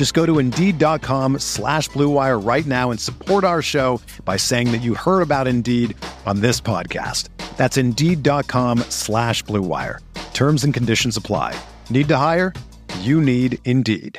Just go to Indeed.com slash BlueWire right now and support our show by saying that you heard about Indeed on this podcast. That's Indeed.com slash BlueWire. Terms and conditions apply. Need to hire? You need Indeed.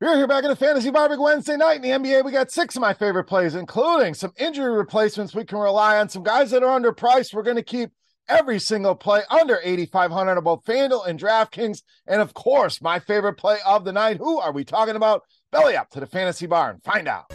We're here back in the Fantasy Barbecue Wednesday night in the NBA. We got six of my favorite plays, including some injury replacements we can rely on, some guys that are underpriced. We're going to keep every single play under 8,500 on both FanDuel and DraftKings. And of course, my favorite play of the night. Who are we talking about? Belly up to the Fantasy Bar and find out.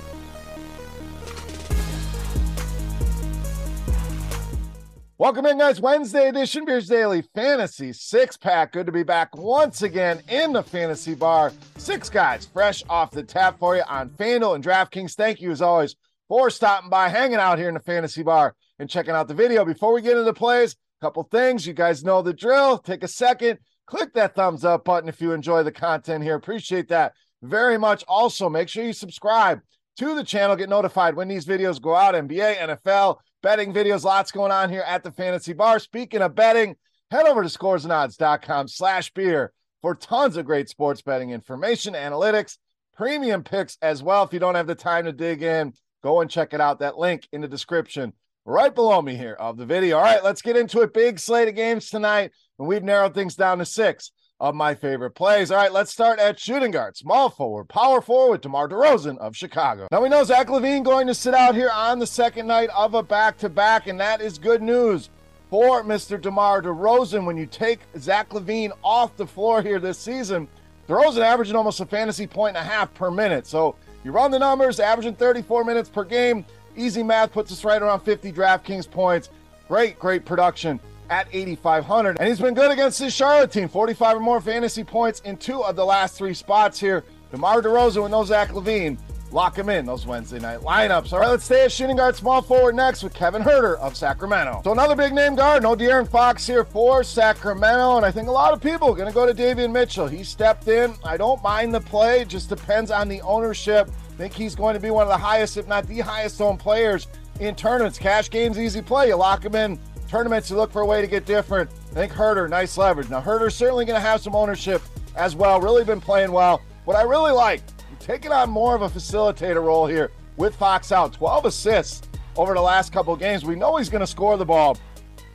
Welcome in, guys. Wednesday edition Beers Daily Fantasy Six Pack. Good to be back once again in the Fantasy Bar. Six guys fresh off the tap for you on FanDuel and DraftKings. Thank you, as always, for stopping by, hanging out here in the Fantasy Bar, and checking out the video. Before we get into plays, a couple things. You guys know the drill. Take a second, click that thumbs up button if you enjoy the content here. Appreciate that very much. Also, make sure you subscribe to the channel, get notified when these videos go out. NBA, NFL betting videos. Lots going on here at the Fantasy Bar. Speaking of betting, head over to scoresandodds.com slash beer for tons of great sports betting information, analytics, premium picks as well. If you don't have the time to dig in, go and check it out. That link in the description right below me here of the video. All right, let's get into it. Big slate of games tonight, and we've narrowed things down to six of my favorite plays. All right, let's start at shooting guard, small forward, power forward, DeMar DeRozan of Chicago. Now we know Zach LaVine going to sit out here on the second night of a back-to-back, and that is good news for Mr. DeMar DeRozan. When you take Zach LaVine off the floor here this season, DeRozan averaging almost a fantasy point and a half per minute. So you run the numbers, averaging 34 minutes per game. Easy math puts us right around 50 DraftKings points. Great, great production at 8,500. And he's been good against this Charlotte team. 45 or more fantasy points in two of the last three spots here. DeMar DeRozan with no Zach LaVine. Lock him in those Wednesday night lineups. All right, let's stay at shooting guard small forward next with Kevin Huerter of Sacramento. So another big name guard, no De'Aaron Fox here for Sacramento. And I think a lot of people are going to go to Davion Mitchell. He stepped in. I don't mind the play. Just depends on the ownership. I think he's going to be one of the highest, if not the highest owned players in tournaments. Cash games, easy play. You lock him in tournaments, you look for a way to get different. I think Huerter, nice leverage. Now, Huerter's certainly going to have some ownership as well. Really been playing well. What I really like, taking on more of a facilitator role here with Fox out. 12 assists over the last couple of games. We know he's going to score the ball,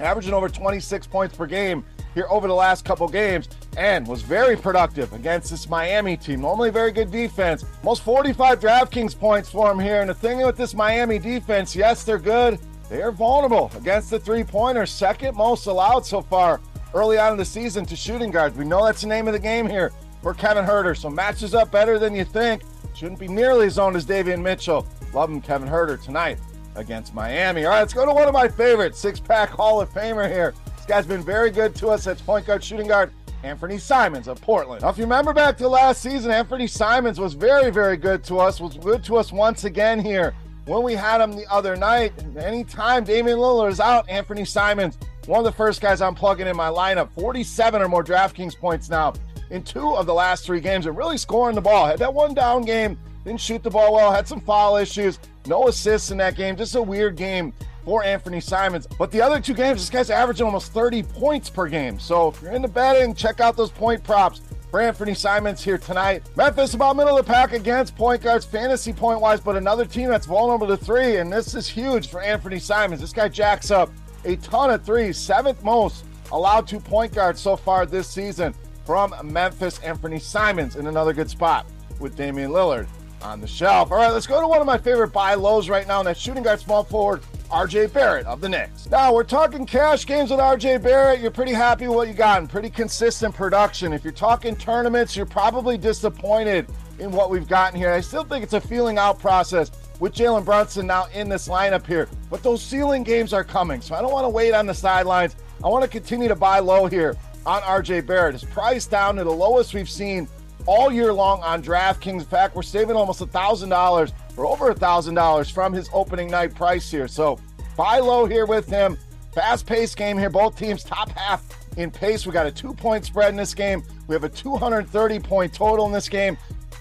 averaging over 26 points per game here over the last couple games and was very productive against this Miami team. Normally very good defense. Most 45 DraftKings points for him here. And the thing with this Miami defense, yes, they're good. They are vulnerable against the three pointer, second most allowed so far early on in the season to shooting guards. We know that's the name of the game here for Kevin Huerter. So matches up better than you think. Shouldn't be nearly as owned as Davion Mitchell. Love him, Kevin Huerter, tonight against Miami. All right, let's go to one of my favorites, six pack Hall of Famer here. This guy's been very good to us. That's point guard, shooting guard, Anfernee Simons of Portland. Now, if you remember back to last season, Anfernee Simons was very, very good to us, was good to us once again here when we had him the other night. Anytime Damian Lillard is out, Anfernee Simons, one of the first guys I'm plugging in my lineup. 47 or more DraftKings points now in two of the last three games and really scoring the ball. Had that one down game, didn't shoot the ball well, had some foul issues, no assists in that game. Just a weird game for Anfernee Simons. But the other two games, this guy's averaging almost 30 points per game. So if you're into betting, check out those point props for Anfernee Simons here tonight. Memphis about middle of the pack against point guards, fantasy point wise, but another team that's vulnerable to three, and this is huge for Anfernee Simons. This guy jacks up a ton of threes, seventh most allowed to point guards so far this season from Memphis. Anfernee Simons in another good spot with Damian Lillard on the shelf. All right, let's go to one of my favorite buy lows right now, and that's shooting guard small forward RJ Barrett of the Knicks. Now, we're talking cash games with RJ Barrett. You're pretty happy with what you got and pretty consistent production. If you're talking tournaments, you're probably disappointed in what we've gotten here. I still think it's a feeling out process with Jalen Brunson now in this lineup here. But those ceiling games are coming, so I don't want to wait on the sidelines. I want to continue to buy low here on RJ Barrett. His price down to the lowest we've seen all year long on DraftKings. In fact, we're saving almost a $1,000 or over a $1,000 from his opening night price here. So buy low here with him. Fast paced game here. Both teams top half in pace. We got a two point spread in this game. We have a 230 point total in this game.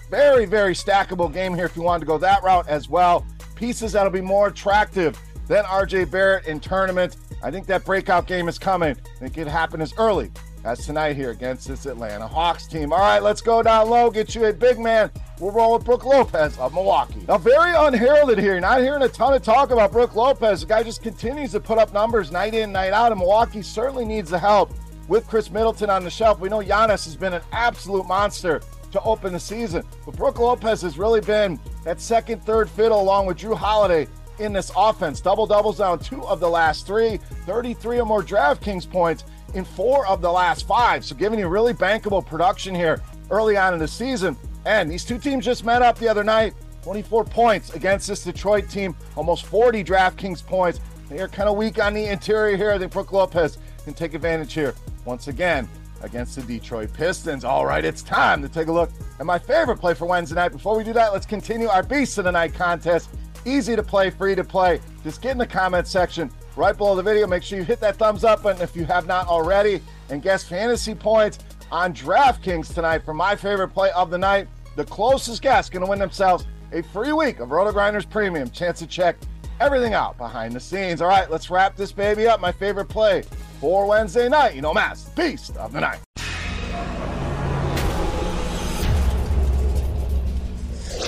Very, very stackable game here if you wanted to go that route as well. Pieces that'll be more attractive than RJ Barrett in tournament. I think that breakout game is coming. I think it happen as early as tonight here against this Atlanta Hawks team. All right, let's go down low, get you a big man. We'll roll with Brook Lopez of Milwaukee. Now, very unheralded here. Not hearing a ton of talk about Brook Lopez. The guy just continues to put up numbers night in, night out, and Milwaukee certainly needs the help with Khris Middleton on the shelf. We know Giannis has been an absolute monster to open the season, but Brook Lopez has really been that second, third fiddle along with Jrue Holiday in this offense. Double doubles down two of the last three, 33 or more DraftKings points in four of the last five. So giving you really bankable production here early on in the season. And these two teams just met up the other night. 24 points against this Detroit team, almost 40 DraftKings points. They are kind of weak on the interior here. I think Brook Lopez can take advantage here once again against the Detroit Pistons. All right, it's time to take a look at my favorite play for Wednesday night. Before we do that, let's continue our Beast of the Night contest. Easy to play, free to play. Just get in the comment section right below the video. Make sure you hit that thumbs up button if you have not already. And guess fantasy points on DraftKings tonight for my favorite play of the night. The closest guess going to win themselves a free week of RotoGrinders Premium. Chance to check everything out behind the scenes. All right, let's wrap this baby up. My favorite play for Wednesday night. You know, Mass, Beast of the Night.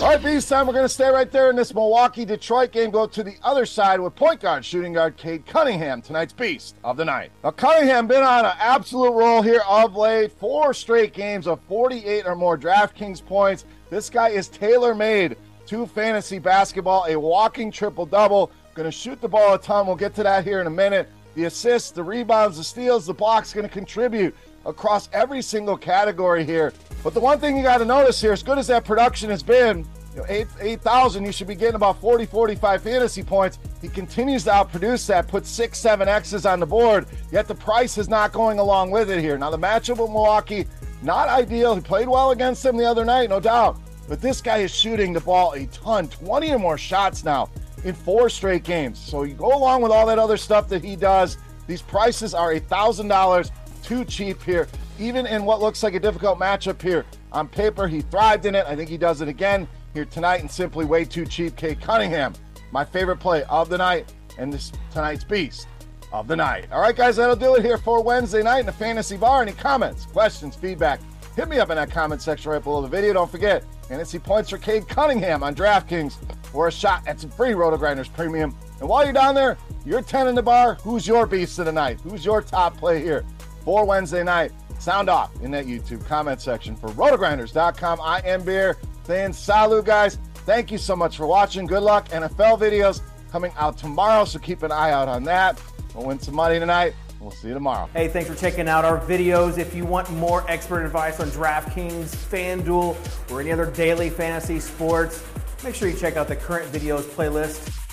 All right, Beast time. We're going to stay right there in this Milwaukee Detroit game. Go to the other side with point guard, shooting guard Cade Cunningham, tonight's Beast of the Night. Now, Cunningham been on an absolute roll here of late. Four straight games of 48 or more DraftKings points. This guy is tailor made to fantasy basketball, a walking triple double. Going to shoot the ball a ton. We'll get to that here in a minute. The assists, the rebounds, the steals, the blocks going to contribute across every single category here. But the one thing you got to notice here, as good as that production has been, you know, 8,000, 8, you should be getting about 40, 45 fantasy points. He continues to outproduce that, put six, seven X's on the board, yet the price is not going along with it here. Now, the matchup with Milwaukee, not ideal. He played well against them the other night, no doubt. But this guy is shooting the ball a ton, 20 or more shots now in four straight games. So you go along with all that other stuff that he does. These prices are $1,000 too cheap here, even in what looks like a difficult matchup here. On paper, he thrived in it. I think he does it again here tonight and simply way too cheap. Cade Cunningham, my favorite play of the night and this tonight's beast of the night. All right, guys, that'll do it here for Wednesday night in the fantasy bar. Any comments, questions, feedback? Hit me up in that comment section right below the video. Don't forget, fantasy points for Cade Cunningham on DraftKings or a shot at some free RotoGrinders Premium. And while you're down there, you're 10 in the bar. Who's your beast of the night? Who's your top play here? For Wednesday night. Sound off in that YouTube comment section for rotogrinders.com. I am Beer saying salut, guys. Thank you so much for watching. Good luck. NFL videos coming out tomorrow, so keep an eye out on that. We'll win some money tonight. We'll see you tomorrow. Hey, thanks for checking out our videos. If you want more expert advice on DraftKings, FanDuel, or any other daily fantasy sports, make sure you check out the current videos playlist